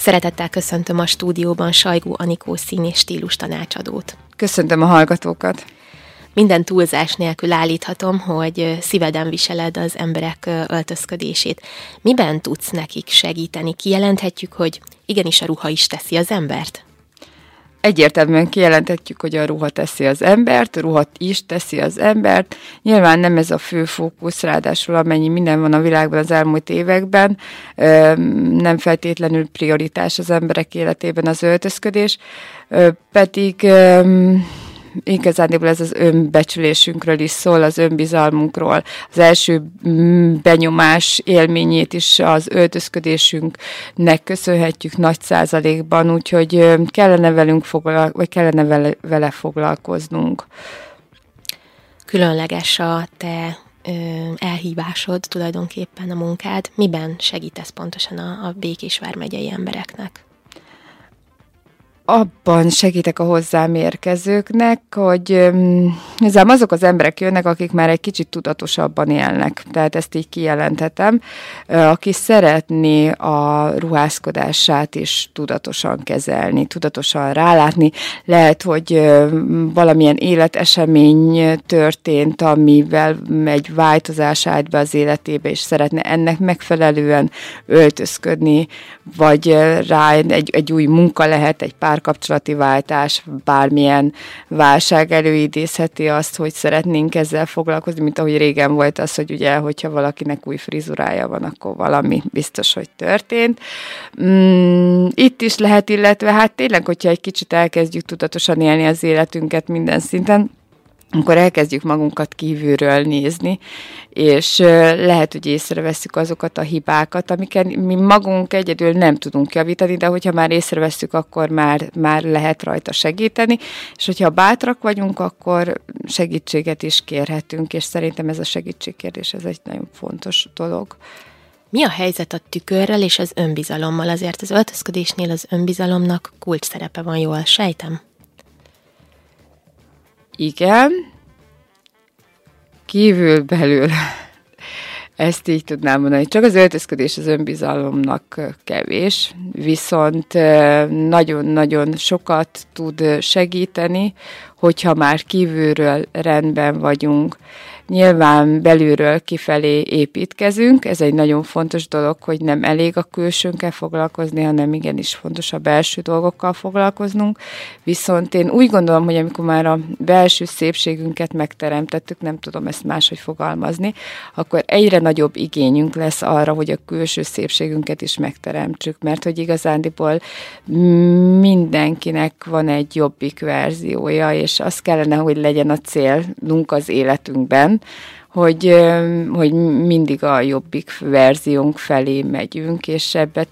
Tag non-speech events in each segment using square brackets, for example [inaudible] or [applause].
Szeretettel köszöntöm a stúdióban Sajgó Anikó szín és stílus tanácsadót. Köszöntöm a hallgatókat! Minden túlzás nélkül állíthatom, hogy szíveden viseled az emberek öltözködését. Miben tudsz nekik segíteni? Kijelenthetjük, hogy igenis a ruha is teszi az embert? Egyértelműen kijelentetjük, hogy a ruha teszi az embert, a ruha is teszi az embert. Nyilván nem ez a fő fókusz, ráadásul amennyi minden van a világban az elmúlt években, nem feltétlenül prioritás az emberek életében az öltözködés, pedig igazából ez az önbecsülésünkről is szól, az önbizalmunkról. Az első mm, benyomás élményét is az öltözködésünknek köszönhetjük nagy százalékban, úgyhogy kellene velünk foglal, vagy kellene vele, vele foglalkoznunk. Különleges a te ö, elhívásod tulajdonképpen a munkád. Miben segítesz pontosan a, a Békés vármegyei embereknek? Abban segítek a hozzám érkezőknek, hogy ezzel azok az emberek jönnek, akik már egy kicsit tudatosabban élnek, tehát ezt így kijelenthetem, aki szeretné a ruházkodását is tudatosan kezelni, tudatosan rálátni. Lehet, hogy valamilyen életesemény történt, amivel egy változás állt be az életébe, és szeretne ennek megfelelően öltözködni, vagy rá egy, egy új munka lehet, egy pár párkapcsolati váltás, bármilyen válság előidézheti azt, hogy szeretnénk ezzel foglalkozni, mint ahogy régen volt az, hogy ugye, hogyha valakinek új frizurája van, akkor valami biztos, hogy történt. Mm, itt is lehet, illetve hát tényleg, hogyha egy kicsit elkezdjük tudatosan élni az életünket minden szinten, akkor elkezdjük magunkat kívülről nézni, és lehet, hogy észreveszünk azokat a hibákat, amiket mi magunk egyedül nem tudunk javítani, de hogyha már észreveszünk, akkor már, már lehet rajta segíteni, és hogyha bátrak vagyunk, akkor segítséget is kérhetünk, és szerintem ez a segítségkérdés, ez egy nagyon fontos dolog. Mi a helyzet a tükörrel és az önbizalommal? Azért az öltözködésnél az önbizalomnak kulcs szerepe van, jól sejtem? Igen, kívül belül [laughs] ezt így tudnám mondani. Csak az öltözködés az önbizalomnak kevés, viszont nagyon-nagyon sokat tud segíteni, hogyha már kívülről rendben vagyunk. Nyilván belülről kifelé építkezünk, ez egy nagyon fontos dolog, hogy nem elég a külsőnkkel foglalkozni, hanem igenis fontos a belső dolgokkal foglalkoznunk. Viszont én úgy gondolom, hogy amikor már a belső szépségünket megteremtettük, nem tudom ezt máshogy fogalmazni, akkor egyre nagyobb igényünk lesz arra, hogy a külső szépségünket is megteremtsük, mert hogy igazándiból mindenkinek van egy jobbik verziója, és az kellene, hogy legyen a célunk az életünkben, hogy, hogy mindig a jobbik verziónk felé megyünk, és ebbe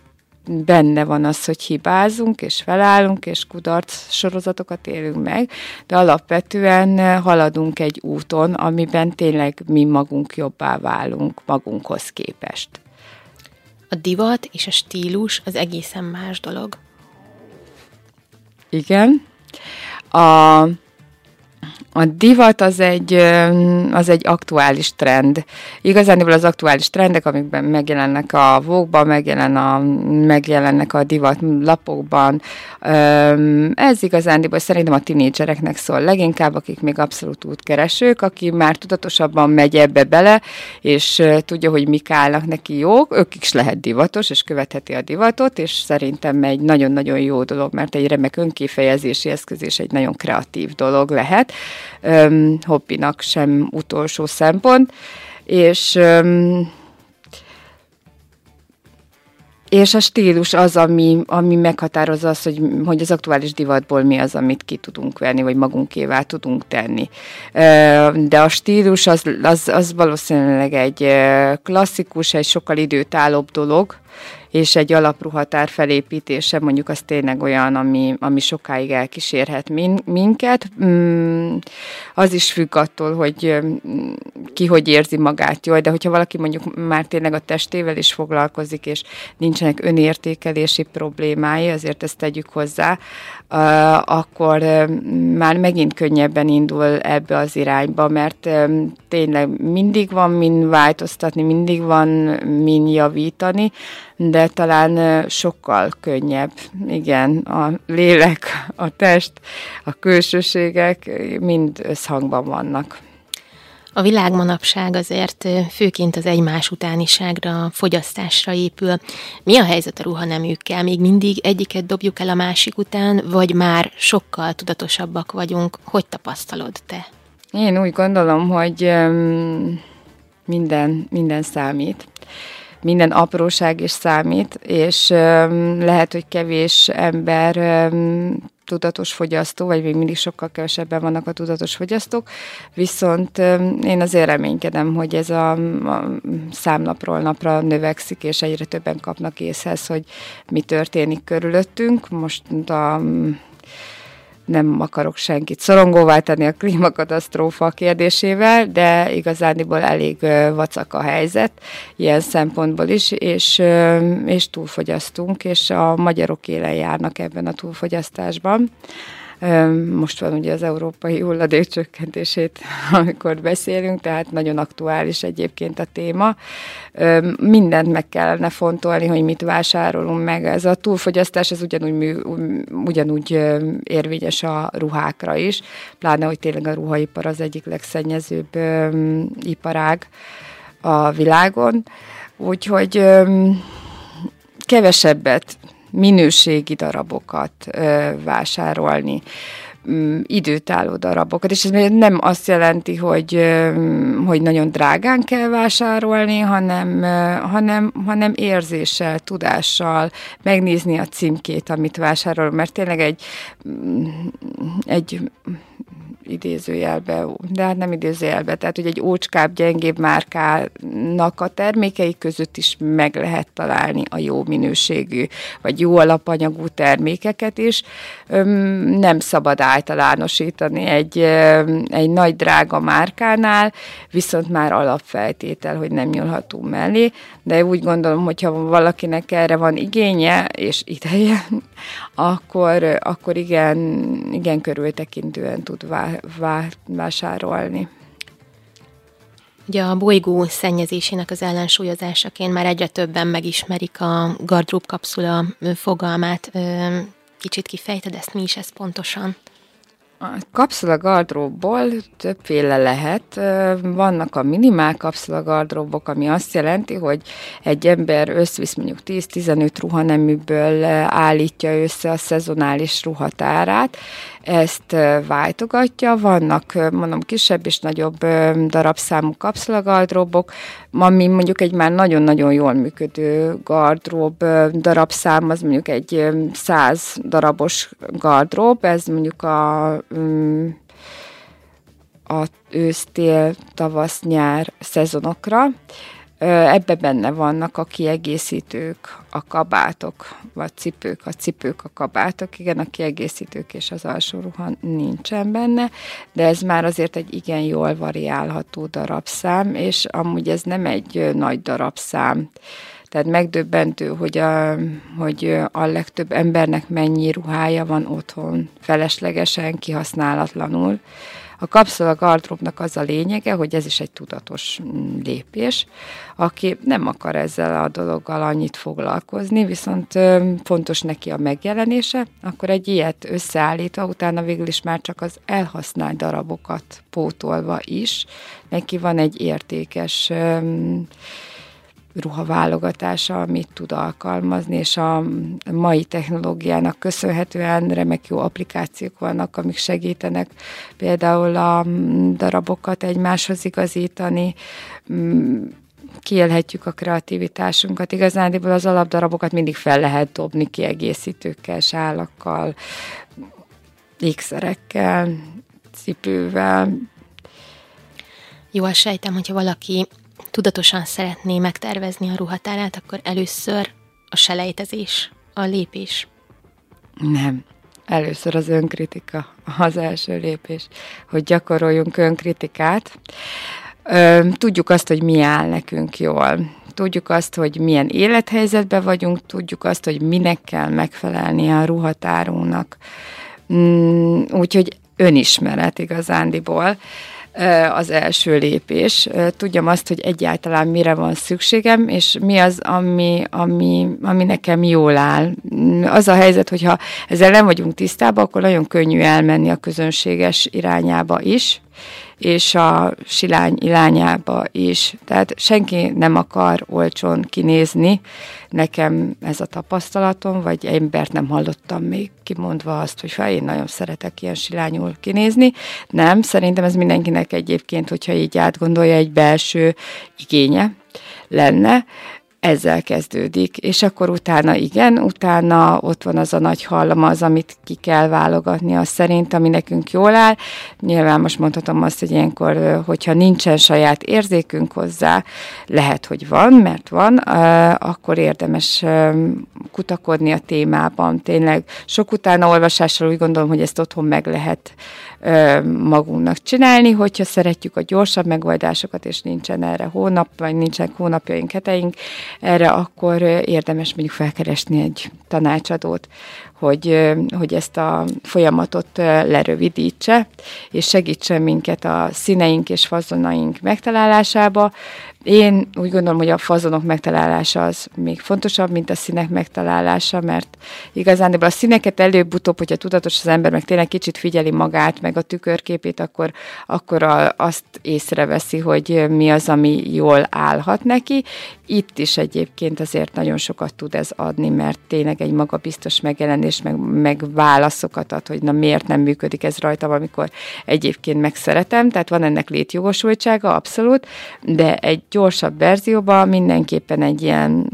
benne van az, hogy hibázunk, és felállunk, és kudarc sorozatokat élünk meg, de alapvetően haladunk egy úton, amiben tényleg mi magunk jobbá válunk magunkhoz képest. A divat és a stílus az egészen más dolog. Igen. A a divat az egy, az egy aktuális trend. Igazániból az aktuális trendek, amikben megjelennek a vókban, megjelen a, megjelennek a divat lapokban, ez igazándiból szerintem a tinédzsereknek szól leginkább, akik még abszolút útkeresők, aki már tudatosabban megy ebbe bele, és tudja, hogy mik állnak neki jók, ők is lehet divatos, és követheti a divatot, és szerintem egy nagyon-nagyon jó dolog, mert egy remek önkifejezési eszköz és egy nagyon kreatív dolog lehet öm, hobbinak sem utolsó szempont, és öm, és a stílus az, ami, ami meghatározza azt, hogy, hogy az aktuális divatból mi az, amit ki tudunk venni, vagy magunkévá tudunk tenni. De a stílus az, az, az valószínűleg egy klasszikus, egy sokkal időtállóbb dolog, és egy alapruhatár felépítése mondjuk az tényleg olyan, ami, ami sokáig elkísérhet min, minket. Mm, az is függ attól, hogy mm, ki hogy érzi magát jól, de hogyha valaki mondjuk már tényleg a testével is foglalkozik, és nincsenek önértékelési problémái, azért ezt tegyük hozzá, akkor már megint könnyebben indul ebbe az irányba, mert tényleg mindig van min változtatni, mindig van min javítani, de talán sokkal könnyebb, igen, a lélek, a test, a külsőségek mind összhangban vannak. A világ manapság azért főként az egymás utániságra, fogyasztásra épül. Mi a helyzet a ruhaneműkkel? Még mindig egyiket dobjuk el a másik után, vagy már sokkal tudatosabbak vagyunk? Hogy tapasztalod te? Én úgy gondolom, hogy minden, minden számít minden apróság is számít, és lehet, hogy kevés ember tudatos fogyasztó, vagy még mindig sokkal kevesebben vannak a tudatos fogyasztók, viszont én azért reménykedem, hogy ez a, a számnapról napra növekszik, és egyre többen kapnak észhez, hogy mi történik körülöttünk. Most a nem akarok senkit szorongóvá tenni a klímakatasztrófa kérdésével, de igazániból elég vacak a helyzet ilyen szempontból is, és, és túlfogyasztunk, és a magyarok élen járnak ebben a túlfogyasztásban. Most van ugye az európai hulladék csökkentését, [laughs] amikor beszélünk, tehát nagyon aktuális egyébként a téma. Mindent meg kellene fontolni, hogy mit vásárolunk meg. Ez a túlfogyasztás, ez ugyanúgy, ugyanúgy érvényes a ruhákra is, pláne, hogy tényleg a ruhaipar az egyik legszennyezőbb iparág a világon. Úgyhogy kevesebbet minőségi darabokat vásárolni mm, időtálló darabokat, és ez nem azt jelenti, hogy, hogy nagyon drágán kell vásárolni, hanem, hanem, hanem érzéssel, tudással megnézni a címkét, amit vásárol, mert tényleg egy, mm, egy idézőjelbe, de hát nem idézőjelbe, tehát hogy egy ócskább, gyengébb márkának a termékei között is meg lehet találni a jó minőségű, vagy jó alapanyagú termékeket is. Nem szabad általánosítani egy, egy nagy drága márkánál, viszont már alapfeltétel, hogy nem nyúlhatunk mellé, de úgy gondolom, hogyha valakinek erre van igénye és ideje, [laughs] akkor, akkor igen, igen körültekintően tud vásárolni. Ugye a bolygó szennyezésének az ellensúlyozásaként már egyre többen megismerik a gardrób kapszula fogalmát. Kicsit kifejted ezt, mi is ez pontosan? A kapszula gardróbból többféle lehet. Vannak a minimál kapszula gardróbok, ami azt jelenti, hogy egy ember összvisz mondjuk 10-15 ruhaneműből állítja össze a szezonális ruhatárát ezt váltogatja. Vannak, mondom, kisebb és nagyobb darabszámú kapszulagardróbok, ami mondjuk egy már nagyon-nagyon jól működő gardrób darabszám, az mondjuk egy 100 darabos gardrób, ez mondjuk a a ősz-tél, tavasz, nyár szezonokra. Ebbe benne vannak a kiegészítők, a kabátok, vagy cipők, a cipők, a kabátok, igen, a kiegészítők és az alsó ruha nincsen benne, de ez már azért egy igen jól variálható darabszám, és amúgy ez nem egy nagy darabszám. Tehát megdöbbentő, hogy a, hogy a legtöbb embernek mennyi ruhája van otthon, feleslegesen, kihasználatlanul a kapszula gardróbnak az a lényege, hogy ez is egy tudatos mm, lépés, aki nem akar ezzel a dologgal annyit foglalkozni, viszont fontos neki a megjelenése, akkor egy ilyet összeállítva, utána végül is már csak az elhasznált darabokat pótolva is, neki van egy értékes ruhaválogatása, amit tud alkalmazni, és a mai technológiának köszönhetően remek jó applikációk vannak, amik segítenek például a darabokat egymáshoz igazítani, kielhetjük a kreativitásunkat. Igazándiból az alapdarabokat mindig fel lehet dobni kiegészítőkkel, sálakkal, ékszerekkel, cipővel. Jól sejtem, hogyha valaki tudatosan szeretné megtervezni a ruhatárát, akkor először a selejtezés, a lépés. Nem. Először az önkritika az első lépés, hogy gyakoroljunk önkritikát. Tudjuk azt, hogy mi áll nekünk jól. Tudjuk azt, hogy milyen élethelyzetben vagyunk, tudjuk azt, hogy minek kell megfelelni a ruhatárunknak. Mm, úgyhogy önismeret igazándiból az első lépés. Tudjam azt, hogy egyáltalán mire van szükségem, és mi az, ami, ami, ami nekem jól áll. Az a helyzet, hogyha ezzel nem vagyunk tisztában, akkor nagyon könnyű elmenni a közönséges irányába is, és a silány irányába is. Tehát senki nem akar olcsón kinézni. Nekem ez a tapasztalatom, vagy embert nem hallottam még kimondva azt, hogy én nagyon szeretek ilyen silányul kinézni. Nem, szerintem ez mindenkinek egyébként, hogyha így átgondolja, egy belső igénye lenne ezzel kezdődik, és akkor utána igen, utána ott van az a nagy halmaz, amit ki kell válogatni az szerint, ami nekünk jól áll. Nyilván most mondhatom azt, hogy ilyenkor, hogyha nincsen saját érzékünk hozzá, lehet, hogy van, mert van, akkor érdemes kutakodni a témában. Tényleg sok utána olvasással úgy gondolom, hogy ezt otthon meg lehet magunknak csinálni, hogyha szeretjük a gyorsabb megoldásokat, és nincsen erre hónap, vagy nincsen hónapjaink, heteink, erre akkor érdemes mondjuk felkeresni egy tanácsadót, hogy, hogy ezt a folyamatot lerövidítse, és segítsen minket a színeink és fazonaink megtalálásába. Én úgy gondolom, hogy a fazonok megtalálása az még fontosabb, mint a színek megtalálása, mert igazán a színeket előbb-utóbb, hogyha tudatos az ember, meg tényleg kicsit figyeli magát, meg a tükörképét, akkor, akkor a, azt észreveszi, hogy mi az, ami jól állhat neki. Itt is egyébként azért nagyon sokat tud ez adni, mert tényleg egy magabiztos megjelenés és meg, meg válaszokat ad, hogy na miért nem működik ez rajtam, amikor egyébként megszeretem, tehát van ennek létjogosultsága, abszolút, de egy gyorsabb verzióban mindenképpen egy ilyen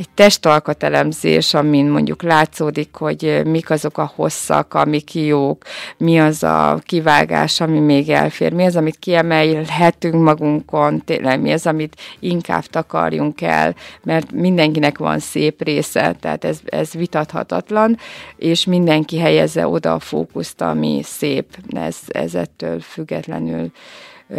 egy testalkatelemzés, amin mondjuk látszódik, hogy mik azok a hosszak, amik jók, mi az a kivágás, ami még elfér, mi az, amit kiemelhetünk magunkon, tényleg mi az, amit inkább takarjunk el, mert mindenkinek van szép része, tehát ez, ez vitathatatlan, és mindenki helyezze oda a fókuszt, ami szép, ez, ez ettől függetlenül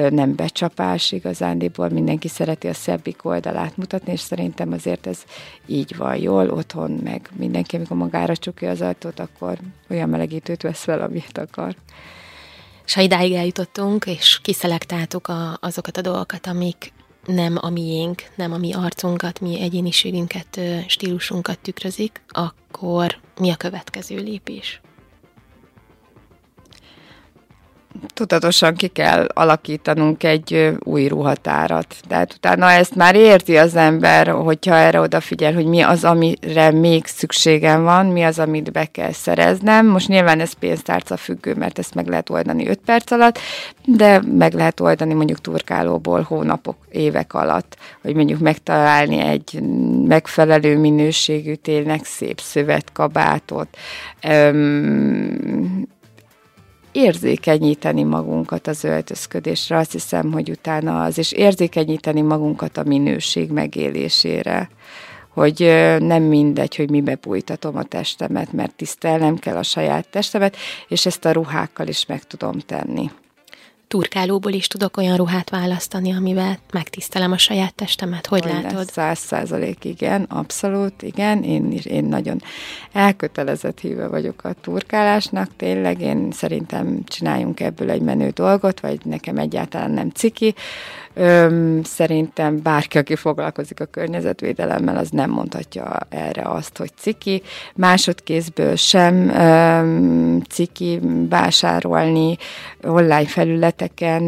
nem becsapás igazándiból, mindenki szereti a szebbik oldalát mutatni, és szerintem azért ez így van jól, otthon meg mindenki, amikor magára csukja az ajtót, akkor olyan melegítőt vesz fel, amit akar. És ha idáig eljutottunk, és kiszelektáltuk a, azokat a dolgokat, amik nem a miénk, nem a mi arcunkat, mi egyéniségünket, stílusunkat tükrözik, akkor mi a következő lépés? Tudatosan ki kell alakítanunk egy új ruhatárat. Tehát utána ezt már érti az ember, hogyha erre odafigyel, hogy mi az, amire még szükségem van, mi az, amit be kell szereznem. Most nyilván ez pénztárca függő, mert ezt meg lehet oldani 5 perc alatt, de meg lehet oldani mondjuk turkálóból hónapok, évek alatt, hogy mondjuk megtalálni egy megfelelő minőségű, tényleg szép szövetkabátot, érzékenyíteni magunkat az öltözködésre. Azt hiszem, hogy utána az, és érzékenyíteni magunkat a minőség megélésére hogy nem mindegy, hogy mibe bújtatom a testemet, mert tisztelnem kell a saját testemet, és ezt a ruhákkal is meg tudom tenni turkálóból is tudok olyan ruhát választani, amivel megtisztelem a saját testemet. Hogy Olyan látod? Száz százalék, igen, abszolút, igen. Én, is, én nagyon elkötelezett híve vagyok a turkálásnak, tényleg én szerintem csináljunk ebből egy menő dolgot, vagy nekem egyáltalán nem ciki. Öm, szerintem bárki, aki foglalkozik a környezetvédelemmel, az nem mondhatja erre azt, hogy ciki. Másodkézből sem öm, ciki vásárolni online felületeken.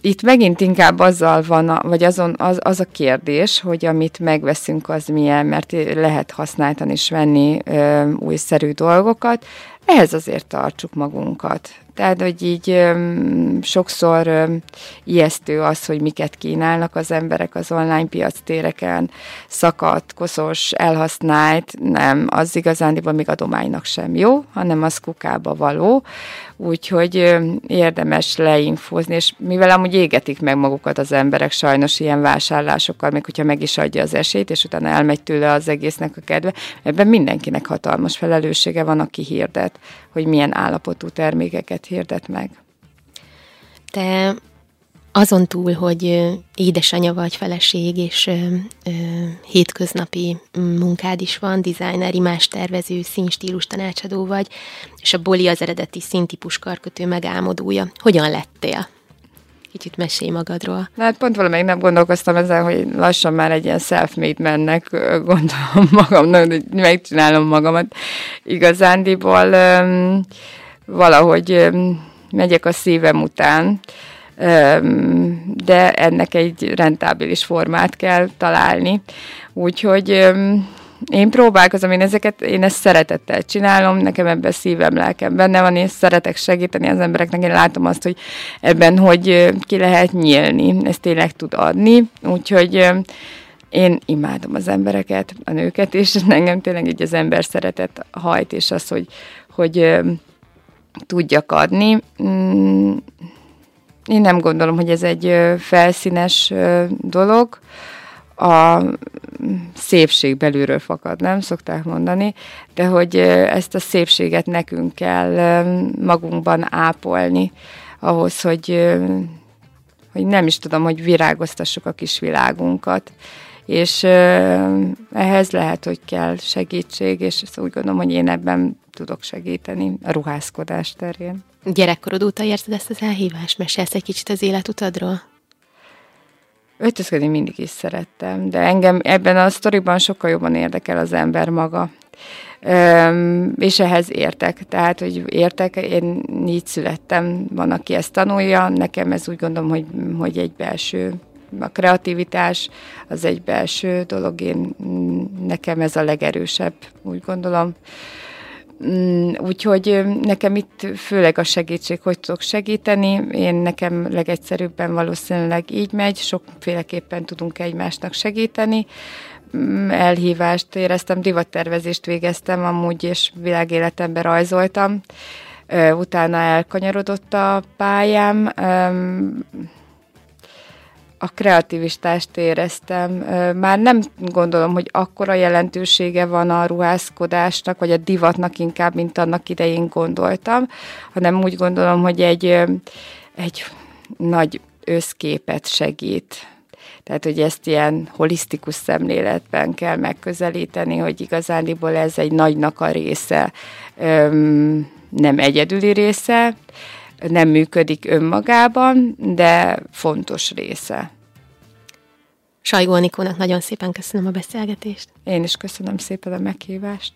Itt megint inkább azzal van, a, vagy azon, az, az a kérdés, hogy amit megveszünk, az milyen, mert lehet használtan is venni ö, újszerű dolgokat, ehhez azért tartsuk magunkat. Tehát, hogy így öm, sokszor öm, ijesztő az, hogy miket kínálnak az emberek az online piac téreken, szakadt, koszos, elhasznált, nem, az igazándiból még adománynak sem jó, hanem az kukába való, úgyhogy öm, érdemes leinfózni, és mivel amúgy égetik meg magukat az emberek sajnos ilyen vásárlásokkal, még hogyha meg is adja az esélyt, és utána elmegy tőle az egésznek a kedve, ebben mindenkinek hatalmas felelőssége van, aki hirdet, hogy milyen állapotú termékeket hirdet meg. Te azon túl, hogy édesanyja vagy feleség, és hétköznapi munkád is van, designer, imás tervező, színstílus tanácsadó vagy, és a Boli az eredeti színtípus karkötő megálmodója. Hogyan lettél? Kicsit mesélj magadról. Na, hát pont valamelyik nem gondolkoztam ezen, hogy lassan már egy ilyen self-made mennek, gondolom magamnak, hogy megcsinálom magamat igazándiból. Öm, valahogy megyek a szívem után, de ennek egy rentábilis formát kell találni. Úgyhogy én próbálkozom, én ezeket, én ezt szeretettel csinálom, nekem ebben szívem, lelkem benne van, én szeretek segíteni az embereknek, én látom azt, hogy ebben hogy ki lehet nyílni, ezt tényleg tud adni, úgyhogy én imádom az embereket, a nőket, és [laughs] engem tényleg így az ember szeretet hajt, és az, hogy, hogy tudjak adni. Mm, én nem gondolom, hogy ez egy felszínes dolog, a szépség belülről fakad, nem szokták mondani, de hogy ezt a szépséget nekünk kell magunkban ápolni, ahhoz, hogy, hogy nem is tudom, hogy virágoztassuk a kis világunkat. És ehhez lehet, hogy kell segítség, és úgy gondolom, hogy én ebben tudok segíteni a ruházkodás terén. Gyerekkorod óta érzed ezt az elhívást? Mesélsz egy kicsit az életutadról? Öltözködni mindig is szerettem, de engem ebben a sztoriban sokkal jobban érdekel az ember maga. Üm, és ehhez értek. Tehát, hogy értek, én így születtem, van, aki ezt tanulja, nekem ez úgy gondolom, hogy, hogy egy belső a kreativitás az egy belső dolog, én, nekem ez a legerősebb, úgy gondolom. Mm, úgyhogy nekem itt főleg a segítség, hogy tudok segíteni. Én nekem legegyszerűbben valószínűleg így megy, sokféleképpen tudunk egymásnak segíteni. Mm, elhívást éreztem, divattervezést végeztem amúgy, és világéletemben rajzoltam. Utána elkanyarodott a pályám a kreativistást éreztem. Már nem gondolom, hogy akkora jelentősége van a ruházkodásnak, vagy a divatnak inkább, mint annak idején gondoltam, hanem úgy gondolom, hogy egy, egy nagy összképet segít. Tehát, hogy ezt ilyen holisztikus szemléletben kell megközelíteni, hogy igazániból ez egy nagynak a része, nem egyedüli része, nem működik önmagában, de fontos része. Sajgó Anikónak nagyon szépen köszönöm a beszélgetést. Én is köszönöm szépen a meghívást.